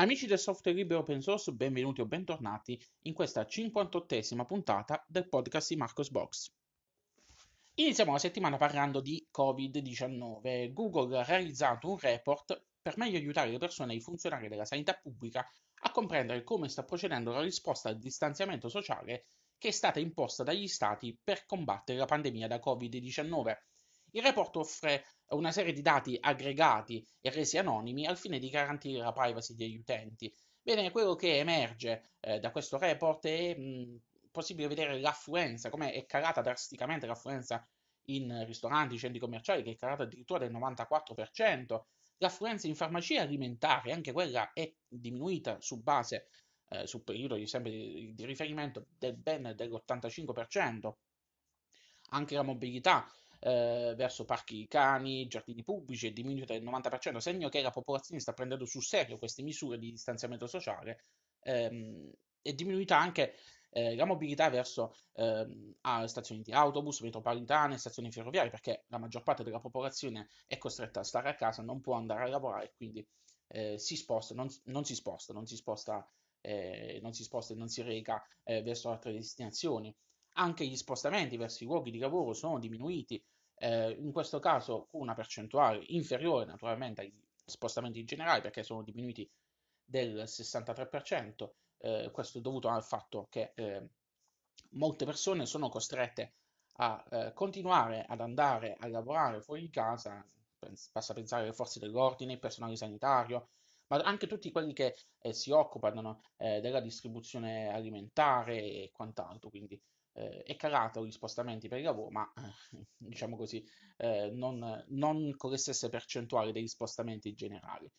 Amici del software libero open source, benvenuti o bentornati in questa 58esima puntata del podcast di Marcos Box. Iniziamo la settimana parlando di Covid-19. Google ha realizzato un report per meglio aiutare le persone e i funzionari della sanità pubblica a comprendere come sta procedendo la risposta al distanziamento sociale che è stata imposta dagli stati per combattere la pandemia da Covid-19 il report offre una serie di dati aggregati e resi anonimi al fine di garantire la privacy degli utenti. Bene, quello che emerge eh, da questo report è mh, possibile vedere l'affluenza, come è calata drasticamente l'affluenza in ristoranti, centri commerciali, che è calata addirittura del 94%, l'affluenza in farmacie alimentari, anche quella è diminuita su base, eh, sul periodo di, sempre di riferimento del ben dell'85%, anche la mobilità eh, verso parchi cani, giardini pubblici è diminuita del 90%, segno che la popolazione sta prendendo sul serio queste misure di distanziamento sociale. Ehm, è diminuita anche eh, la mobilità verso eh, stazioni di autobus, metropolitane, stazioni ferroviarie, perché la maggior parte della popolazione è costretta a stare a casa, non può andare a lavorare, quindi eh, si sposta, non, non, si sposta, non si sposta, eh, non si sposta e non si reca eh, verso altre destinazioni. Anche gli spostamenti verso i luoghi di lavoro sono diminuiti, eh, in questo caso con una percentuale inferiore naturalmente agli spostamenti generali perché sono diminuiti del 63%, eh, questo è dovuto al fatto che eh, molte persone sono costrette a eh, continuare ad andare a lavorare fuori casa, basta pensare alle forze dell'ordine, il personale sanitario, ma anche tutti quelli che eh, si occupano eh, della distribuzione alimentare e quant'altro, quindi eh, è calato gli spostamenti per il lavoro, ma eh, diciamo così, eh, non, non, con le stesse percentuali degli spostamenti generali.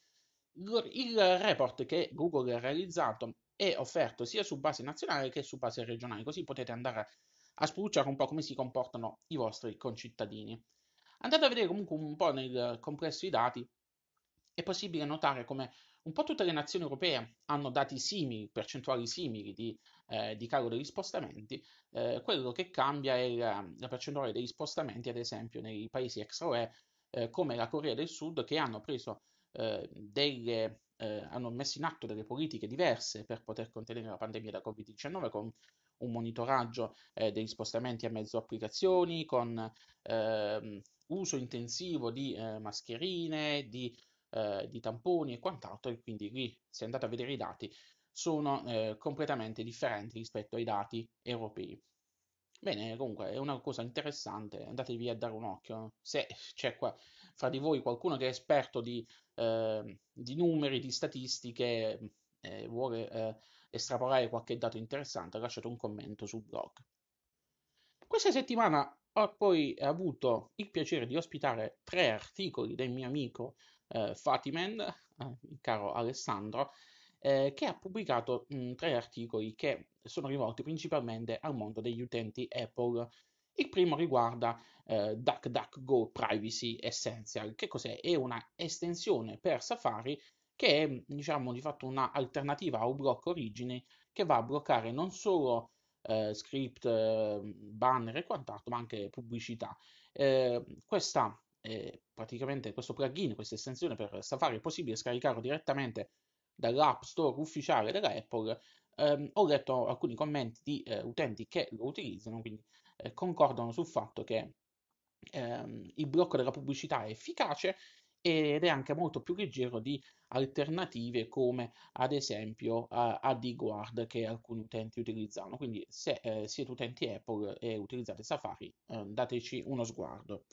Il, report che Google ha realizzato è offerto sia su base nazionale che su base regionale, così potete andare a, a spulciare un po' come si comportano i vostri concittadini. Andate a vedere comunque un po' nel complesso i dati, è possibile notare come un po' tutte le nazioni europee hanno dati simili, percentuali simili di, eh, di calo degli spostamenti, eh, quello che cambia è la, la, percentuale degli spostamenti, ad esempio, nei paesi extra-UE eh, come la Corea del Sud, che hanno preso eh, delle, eh, hanno messo in atto delle politiche diverse per poter contenere la pandemia da Covid-19 con un monitoraggio eh, degli spostamenti a mezzo applicazioni, con ehm, uso intensivo di mascherine, di eh, di tamponi e quant'altro, e quindi lì, se andate a vedere i dati, sono eh, completamente differenti rispetto ai dati europei. Bene, comunque è una cosa interessante, andatevi a dare un occhio. Se c'è qua fra di voi qualcuno che è esperto di, eh, di numeri, di statistiche, e vuole eh, estrapolare qualche dato interessante, lasciate un commento sul blog. Questa settimana ho poi avuto il piacere di ospitare tre articoli del mio amico eh, Fatimen, eh, il caro Alessandro, eh, che ha pubblicato mh, tre articoli che sono rivolti principalmente al mondo degli utenti Apple. Il primo riguarda eh, DuckDuckGo Privacy Essential. Che cos'è? È una estensione per Safari che è diciamo di fatto un'alternativa a un blocco origine che va a bloccare non solo eh, script, eh, banner e quant'altro, ma anche pubblicità. Eh, questa eh, praticamente questo plugin, questa estensione per Safari è possibile scaricarlo direttamente dall'App Store ufficiale della Apple. Eh, ho letto alcuni commenti di eh, utenti che lo utilizzano, quindi eh, concordano sul fatto che ehm, il blocco della pubblicità è efficace ed è anche molto più leggero di alternative come ad esempio uh, AdGuard che alcuni utenti utilizzano. Quindi se eh, siete utenti Apple e utilizzate Safari, eh, dateci uno sguardo.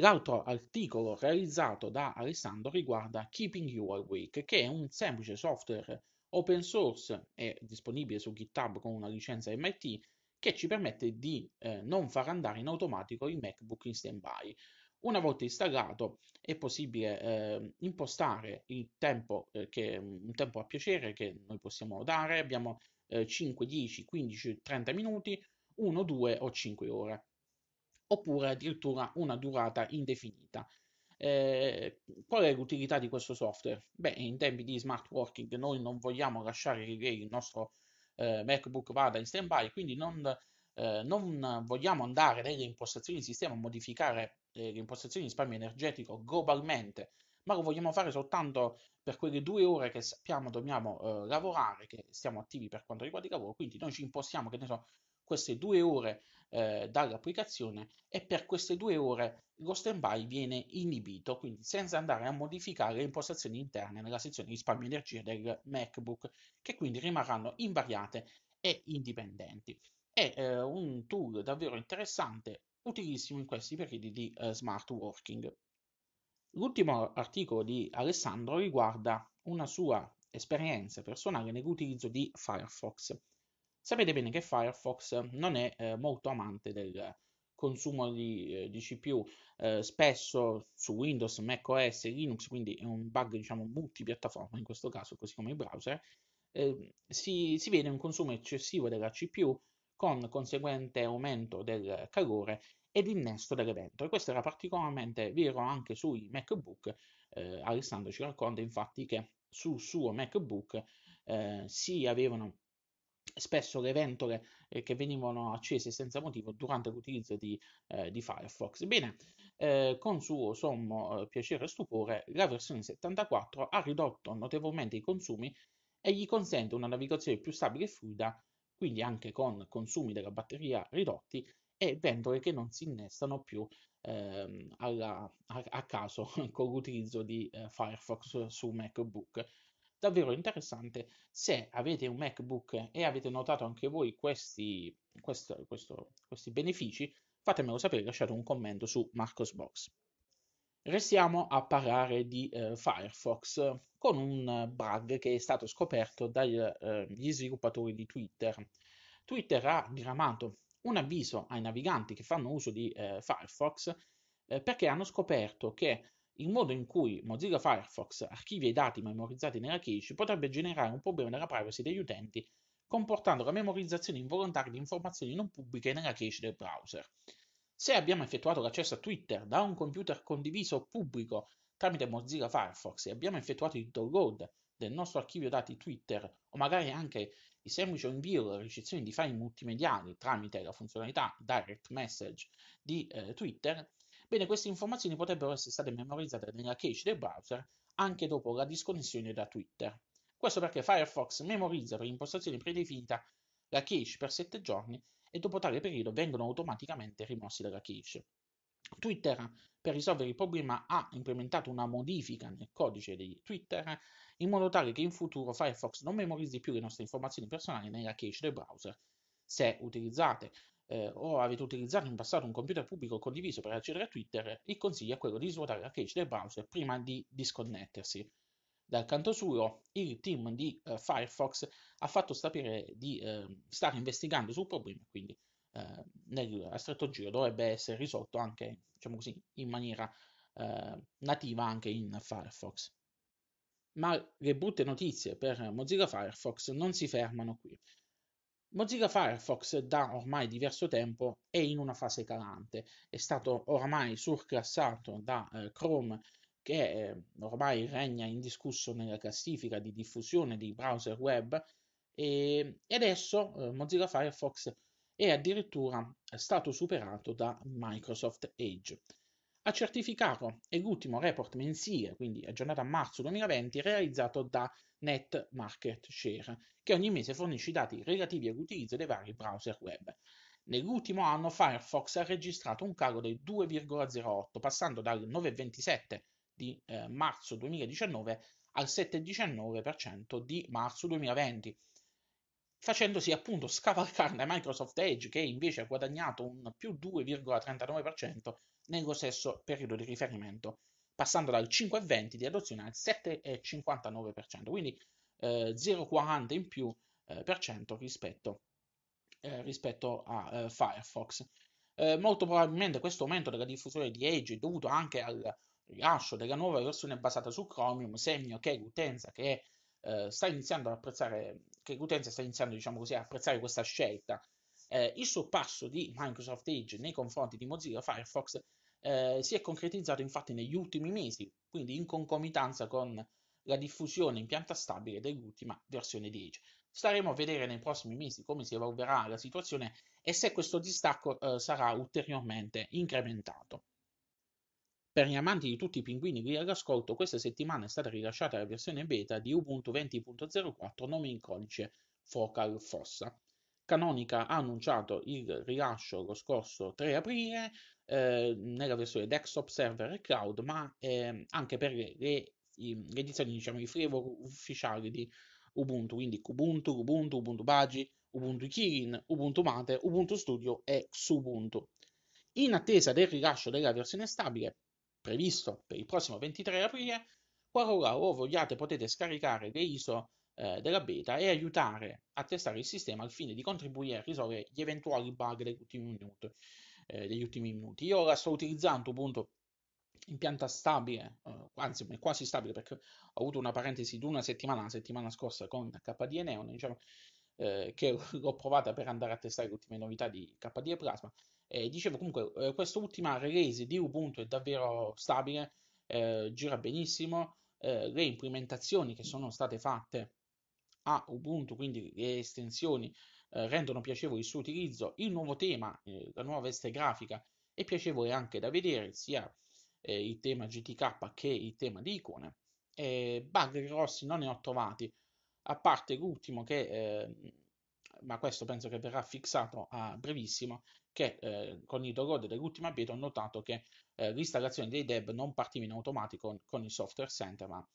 L'altro articolo realizzato da Alessandro riguarda Keeping You Awake, che è un semplice software open source e disponibile su GitHub con una licenza MIT che ci permette di eh, non far andare in automatico il MacBook in standby. Una volta installato è possibile eh, impostare il tempo, eh, che, un tempo a piacere che noi possiamo dare, abbiamo 5, 10, 15, 30 minuti, 1, 2 o 5 ore oppure addirittura una durata indefinita. Eh, qual è l'utilità di questo software? Beh, in tempi di smart working noi non vogliamo lasciare che il nostro eh, MacBook vada in standby, quindi non, eh, non, vogliamo andare nelle impostazioni di sistema a modificare eh, le impostazioni di risparmio energetico globalmente, ma lo vogliamo fare soltanto per quelle due ore che sappiamo dobbiamo uh, lavorare, che stiamo attivi per quanto riguarda il lavoro, quindi noi ci impostiamo, che ne so, queste due ore eh, dall'applicazione e per queste due ore lo standby viene inibito, quindi senza andare a modificare le impostazioni interne nella sezione risparmio energia del MacBook, che quindi rimarranno invariate e indipendenti. È eh, un tool davvero interessante, utilissimo in questi periodi di eh, smart working. L'ultimo articolo di Alessandro riguarda una sua esperienza personale nell'utilizzo di Firefox. Sapete bene che Firefox non è eh, molto amante del consumo di, eh, di CPU, eh, spesso su Windows, macOS e Linux, quindi è un bug diciamo multipiattaforma in questo caso, così come il browser, eh, si, si vede un consumo eccessivo della CPU con conseguente aumento del calore ed innesto dell'evento. E questo era particolarmente vero anche sui MacBook. Eh, Alessandro ci racconta infatti che sul suo MacBook eh, si avevano spesso le ventole eh, che venivano accese senza motivo durante l'utilizzo di, eh, di Firefox. Bene, eh, con suo sommo eh, piacere e stupore, la versione 74 ha ridotto notevolmente i consumi e gli consente una navigazione più stabile e fluida, quindi anche con consumi della batteria ridotti e ventole che non si innestano più ehm, alla, a, a, caso con l'utilizzo di eh, Firefox su MacBook davvero interessante. Se avete un MacBook e avete notato anche voi questi, questo, questo, questi benefici, fatemelo sapere, lasciate un commento su Marcosbox. Restiamo a parlare di eh, Firefox con un bug che è stato scoperto dagli eh, sviluppatori di Twitter. Twitter ha diramato un avviso ai naviganti che fanno uso di eh, Firefox eh, perché hanno scoperto che il modo in cui Mozilla Firefox archivia i dati memorizzati nella cache potrebbe generare un problema della privacy degli utenti, comportando la memorizzazione involontaria di informazioni non pubbliche nella cache del browser. Se abbiamo effettuato l'accesso a Twitter da un computer condiviso pubblico tramite Mozilla Firefox e abbiamo effettuato il download del nostro archivio dati Twitter o magari anche il semplice invio o ricezione di file multimediali tramite la funzionalità Direct Message di eh, Twitter, Bene, queste informazioni potrebbero essere state memorizzate nella cache del browser anche dopo la disconnessione da Twitter. Questo perché Firefox memorizza per impostazione predefinita la cache per 7 giorni e dopo tale periodo vengono automaticamente rimossi dalla cache. Twitter, per risolvere il problema, ha implementato una modifica nel codice di Twitter in modo tale che in futuro Firefox non memorizzi più le nostre informazioni personali nella cache del browser. Se utilizzate eh, o avete utilizzato in passato un computer pubblico condiviso per accedere a Twitter, il consiglio è quello di svuotare la cache del browser prima di disconnettersi. Dal canto suo, il team di uh, Firefox ha fatto sapere di uh, stare investigando sul problema, quindi uh, nel, a stretto giro dovrebbe essere risolto anche, diciamo così, in maniera nativa anche in Firefox. Ma le brutte notizie per Mozilla Firefox non si fermano qui. Mozilla Firefox da ormai diverso tempo è in una fase calante, è stato ormai surclassato da eh, Chrome che eh, ormai regna indiscusso nella classifica di diffusione di browser web e, e adesso eh, Mozilla Firefox è addirittura stato superato da Microsoft Edge. A certificarlo è l'ultimo report mensile, quindi aggiornato a marzo 2020, realizzato da Net Market Share, che ogni mese fornisce i dati relativi all'utilizzo dei vari browser web. Nell'ultimo anno Firefox ha registrato un calo del 2,08, passando dal 9,27 di eh, marzo 2019 al 7,19% di marzo 2020, facendosi appunto scavalcare da Microsoft Edge che invece ha guadagnato un più 2,39% nello stesso periodo di riferimento, passando dal 5,20 di adozione al 7,59%, quindi eh, 0,40 in più eh, per cento rispetto, eh, rispetto a eh, Firefox. Eh, molto probabilmente questo aumento della diffusione di Edge è dovuto anche al rilascio della nuova versione basata su Chromium, segno che l'utenza che eh, sta iniziando ad apprezzare, che l'utenza sta iniziando diciamo così, a apprezzare questa scelta. il sorpasso di Microsoft Edge nei confronti di Mozilla Firefox eh, si è concretizzato infatti negli ultimi mesi, quindi in concomitanza con la diffusione in pianta stabile dell'ultima versione di Edge. Staremo a vedere nei prossimi mesi come si evolverà la situazione e se questo distacco eh, sarà ulteriormente incrementato. Per gli amanti di tutti i pinguini qui all'ascolto, questa settimana è stata rilasciata la versione beta di Ubuntu 20.04 nome in codice Focal Fossa. Canonica ha annunciato il rilascio lo scorso 3 aprile eh, nella versione desktop server e cloud, ma eh, anche per le, le, le edizioni, diciamo, i flavor ufficiali di Ubuntu, quindi Kubuntu, Ubuntu, Ubuntu Baji, Ubuntu Kirin, Ubuntu Mate, Ubuntu Studio e Xubuntu. In attesa del rilascio della versione stabile, previsto per il prossimo 23 aprile, qualora lo vogliate potete scaricare le ISO eh, della beta e aiutare a testare il sistema al fine di contribuire a risolvere gli eventuali bug degli ultimi minuti. Eh, degli ultimi minuti. Io la sto utilizzando appunto in pianta stabile, eh, anzi quasi stabile perché ho avuto una parentesi di una settimana, la settimana scorsa con KDE Neon, diciamo, eh, che l'ho provata per andare a testare le ultime novità di KDE Plasma. E dicevo comunque, eh, quest'ultima release di Ubuntu è davvero stabile, eh, gira benissimo, eh, le implementazioni che sono state fatte a Ubuntu, quindi le estensioni eh, rendono piacevole il suo utilizzo. Il nuovo tema, eh, la nuova veste grafica è piacevole anche da vedere, sia eh, il tema GTK che il tema di icone. bug grossi non ne ho trovati, a parte l'ultimo che, ehm, ma questo penso che verrà fissato a brevissimo, che eh, con il download dell'ultima beta ho notato che eh, l'installazione dei deb non partiva in automatico con, il software center, ma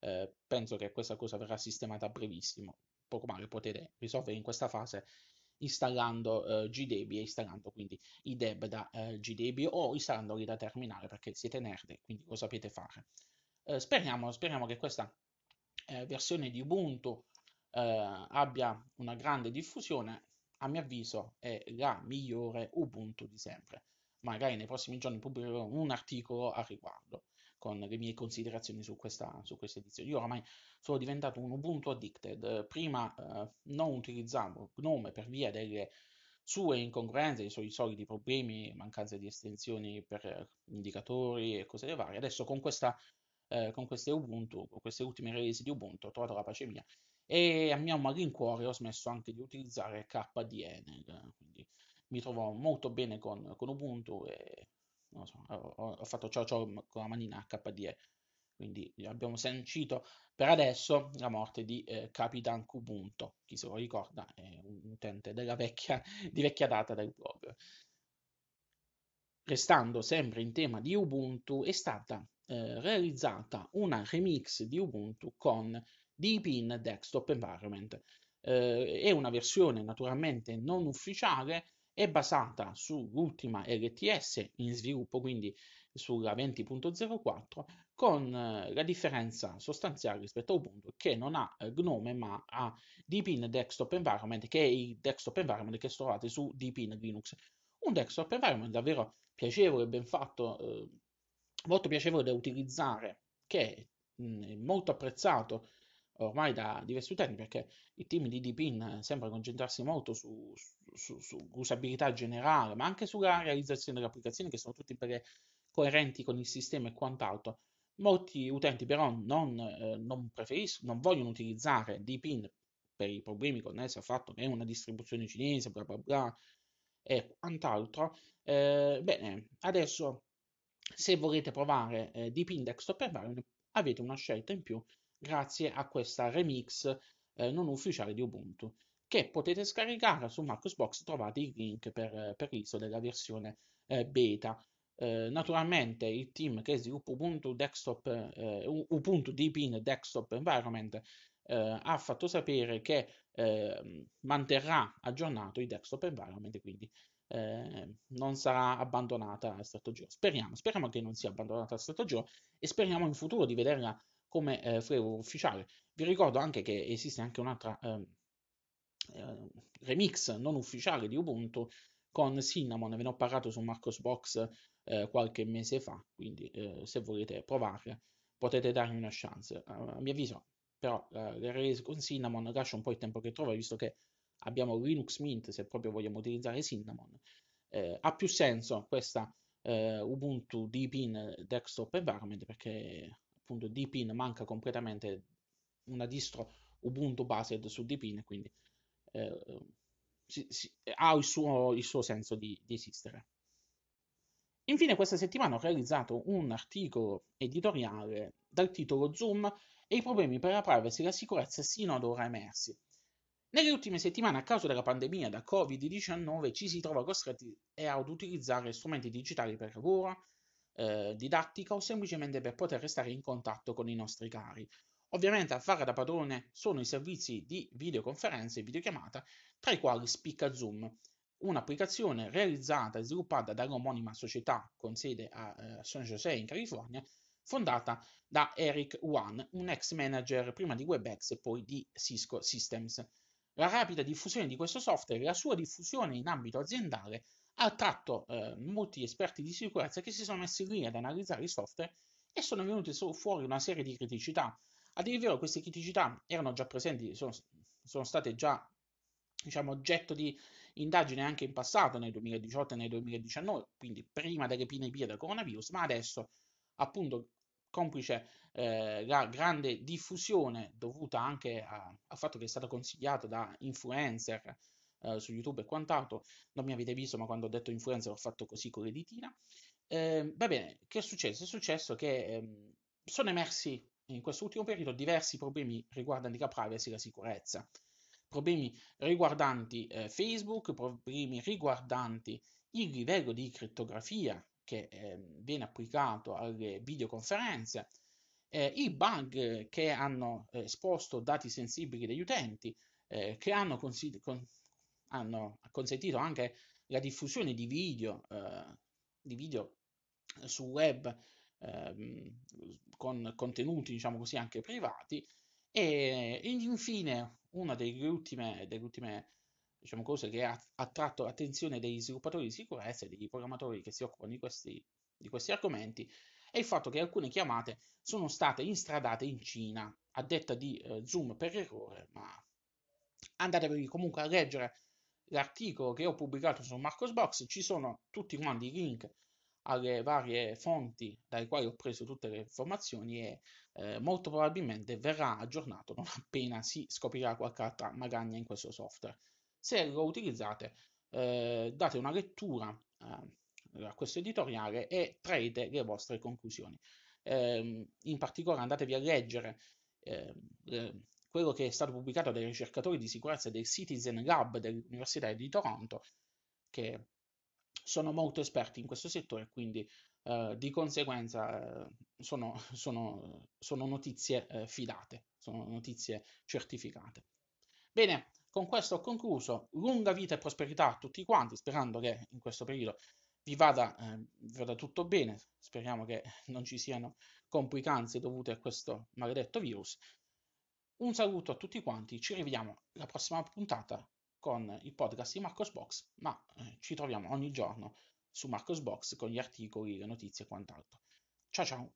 eh, penso che questa cosa verrà sistemata a brevissimo. Poco male potete risolvere in questa fase installando eh, GDebi e installando quindi i deb da eh, GDebi o installandoli da terminale perché siete nerd quindi lo sapete fare. Eh, speriamo, speriamo che questa eh, versione di Ubuntu eh, abbia una grande diffusione. A mio avviso è la migliore Ubuntu di sempre. Magari nei prossimi giorni pubblicherò un articolo a riguardo con le mie considerazioni su questa, su questa edizione. Io oramai sono diventato un Ubuntu addicted. Prima eh, non utilizzavo Gnome per via delle sue incongruenze, i suoi soliti problemi, mancanza di estensioni per indicatori e cose varie. Adesso con, questa, eh, con queste Ubuntu, con queste ultime release di Ubuntu, ho trovato la pace mia e a mio malincuore ho smesso anche di utilizzare KDE, quindi mi trovo molto bene con, con Ubuntu e so, ho, ho fatto ciao ciao con la manina HDE. Quindi abbiamo sancito per adesso la morte di eh, Capitan Kubuntu. Chi se lo ricorda è un utente vecchia, di vecchia data del blog. Restando sempre in tema di Ubuntu, è stata eh, realizzata una remix di Ubuntu con Deepin Desktop Environment. Eh, è una versione naturalmente non ufficiale è basata sull'ultima LTS in sviluppo, quindi sulla 20.04, con eh, la differenza sostanziale rispetto a Ubuntu che non ha eh, Gnome ma ha Deepin Desktop Environment, che è il desktop environment che trovate su Deepin Linux. Un desktop environment davvero piacevole, ben fatto, eh, molto piacevole da utilizzare, che è molto apprezzato ormai da diversi utenti perché il team di Deepin sembra concentrarsi molto su, su, su, usabilità generale, ma anche sulla realizzazione delle applicazioni che sono tutte coerenti con il sistema e quant'altro. Molti utenti però non, eh, non preferiscono, non vogliono utilizzare Deepin per i problemi connessi al fatto che è una distribuzione cinese, bla bla bla e quant'altro. Eh, bene, adesso se volete provare eh, Deepin Desktop Environment avete una scelta in più grazie a questa remix eh, non ufficiale di Ubuntu che potete scaricare su Marcosbox trovate il link per, per l'ISO della versione eh, beta. Eh, naturalmente il team che sviluppa Ubuntu Desktop eh, Ubuntu Deepin Desktop Environment eh, ha fatto sapere che ehm, manterrà aggiornato il desktop environment quindi eh, non sarà abbandonata a stato giro speriamo speriamo che non sia abbandonata a stato giro e speriamo in futuro di vederla come eh, flavor ufficiale. Vi ricordo anche che esiste anche un'altra eh, eh, remix non ufficiale di Ubuntu con Cinnamon, ve ne ho parlato su Marcosbox eh, qualche mese fa, quindi eh, se volete provare potete darmi una chance. a mio avviso, però, le release con Cinnamon lascia un po' il tempo che trova, visto che abbiamo Linux Mint, se proprio vogliamo utilizzare Cinnamon. Eh, ha più senso questa Ubuntu Deepin Desktop Environment perché appunto Deepin manca completamente una distro Ubuntu based su Deepin, quindi eh, si, si, ha il suo, il suo senso di, di, esistere. Infine, questa settimana ho realizzato un articolo editoriale dal titolo Zoom e i problemi per la privacy e la sicurezza sino ad ora emersi. Nelle ultime settimane, a causa della pandemia da Covid-19, ci si trova costretti ad utilizzare strumenti digitali per lavoro, eh, didattica o semplicemente per poter restare in contatto con i nostri cari. Ovviamente a fare da padrone sono i servizi di videoconferenza e videochiamata, tra i quali spicca Zoom, un'applicazione realizzata e sviluppata dall'omonima società con sede a eh, San José in California, fondata da Eric Wan, un ex manager prima di WebEx e poi di Cisco Systems. La rapida diffusione di questo software e la sua diffusione in ambito aziendale ha attratto eh, molti esperti di sicurezza che si sono messi lì ad analizzare il software e sono venute fuori una serie di criticità. A dire il vero, queste criticità erano già presenti, sono, sono state già diciamo, oggetto di indagine anche in passato, nel 2018 e nel 2019, quindi prima dell'epidemia del coronavirus, ma adesso, appunto, complice eh, la grande diffusione dovuta anche a, al fatto che è stato consigliato da influencer eh, su YouTube e quant'altro, non mi avete visto, ma quando ho detto influencer ho fatto così con le ditina. Eh, va bene, che è successo? È successo che ehm, sono emersi in questo ultimo periodo diversi problemi riguardanti la privacy e la sicurezza problemi riguardanti eh, Facebook, problemi riguardanti il livello di crittografia che eh, viene applicato alle videoconferenze, eh, i bug che hanno esposto dati sensibili degli utenti, eh, che hanno, consi- con- hanno, consentito anche la diffusione di video, eh, di video sul web ehm, con contenuti, diciamo così, anche privati, e infine una delle ultime, delle ultime diciamo, cose che ha attratto l'attenzione degli sviluppatori di sicurezza e degli programmatori che si occupano di questi, di questi argomenti è il fatto che alcune chiamate sono state instradate in Cina a detta di eh, Zoom per errore, ma andatevi comunque a leggere l'articolo che ho pubblicato su Marcosbox, ci sono tutti quanti i link alle varie fonti dalle quali ho preso tutte le informazioni e eh, molto probabilmente verrà aggiornato non appena si scoprirà qualche altra magagna in questo software. Se lo utilizzate, eh, date una lettura eh, a questo editoriale e traete le vostre conclusioni. Ehm, in particolare andatevi a leggere ehm, quello che è stato pubblicato dai ricercatori di sicurezza del Citizen Lab dell'Università di Toronto, che sono molto esperti in questo settore, quindi eh, di conseguenza eh, sono, sono, sono, notizie eh, fidate, sono notizie certificate. Bene, con questo ho concluso. Lunga vita e prosperità a tutti quanti, sperando che in questo periodo vi vada, eh, vi vada tutto bene. Speriamo che non ci siano complicanze dovute a questo maledetto virus. Un saluto a tutti quanti, ci rivediamo alla prossima puntata con il podcast di Marcos Box, ma eh, ci troviamo ogni giorno su Marcos Box con gli articoli, le notizie e quant'altro. Ciao ciao!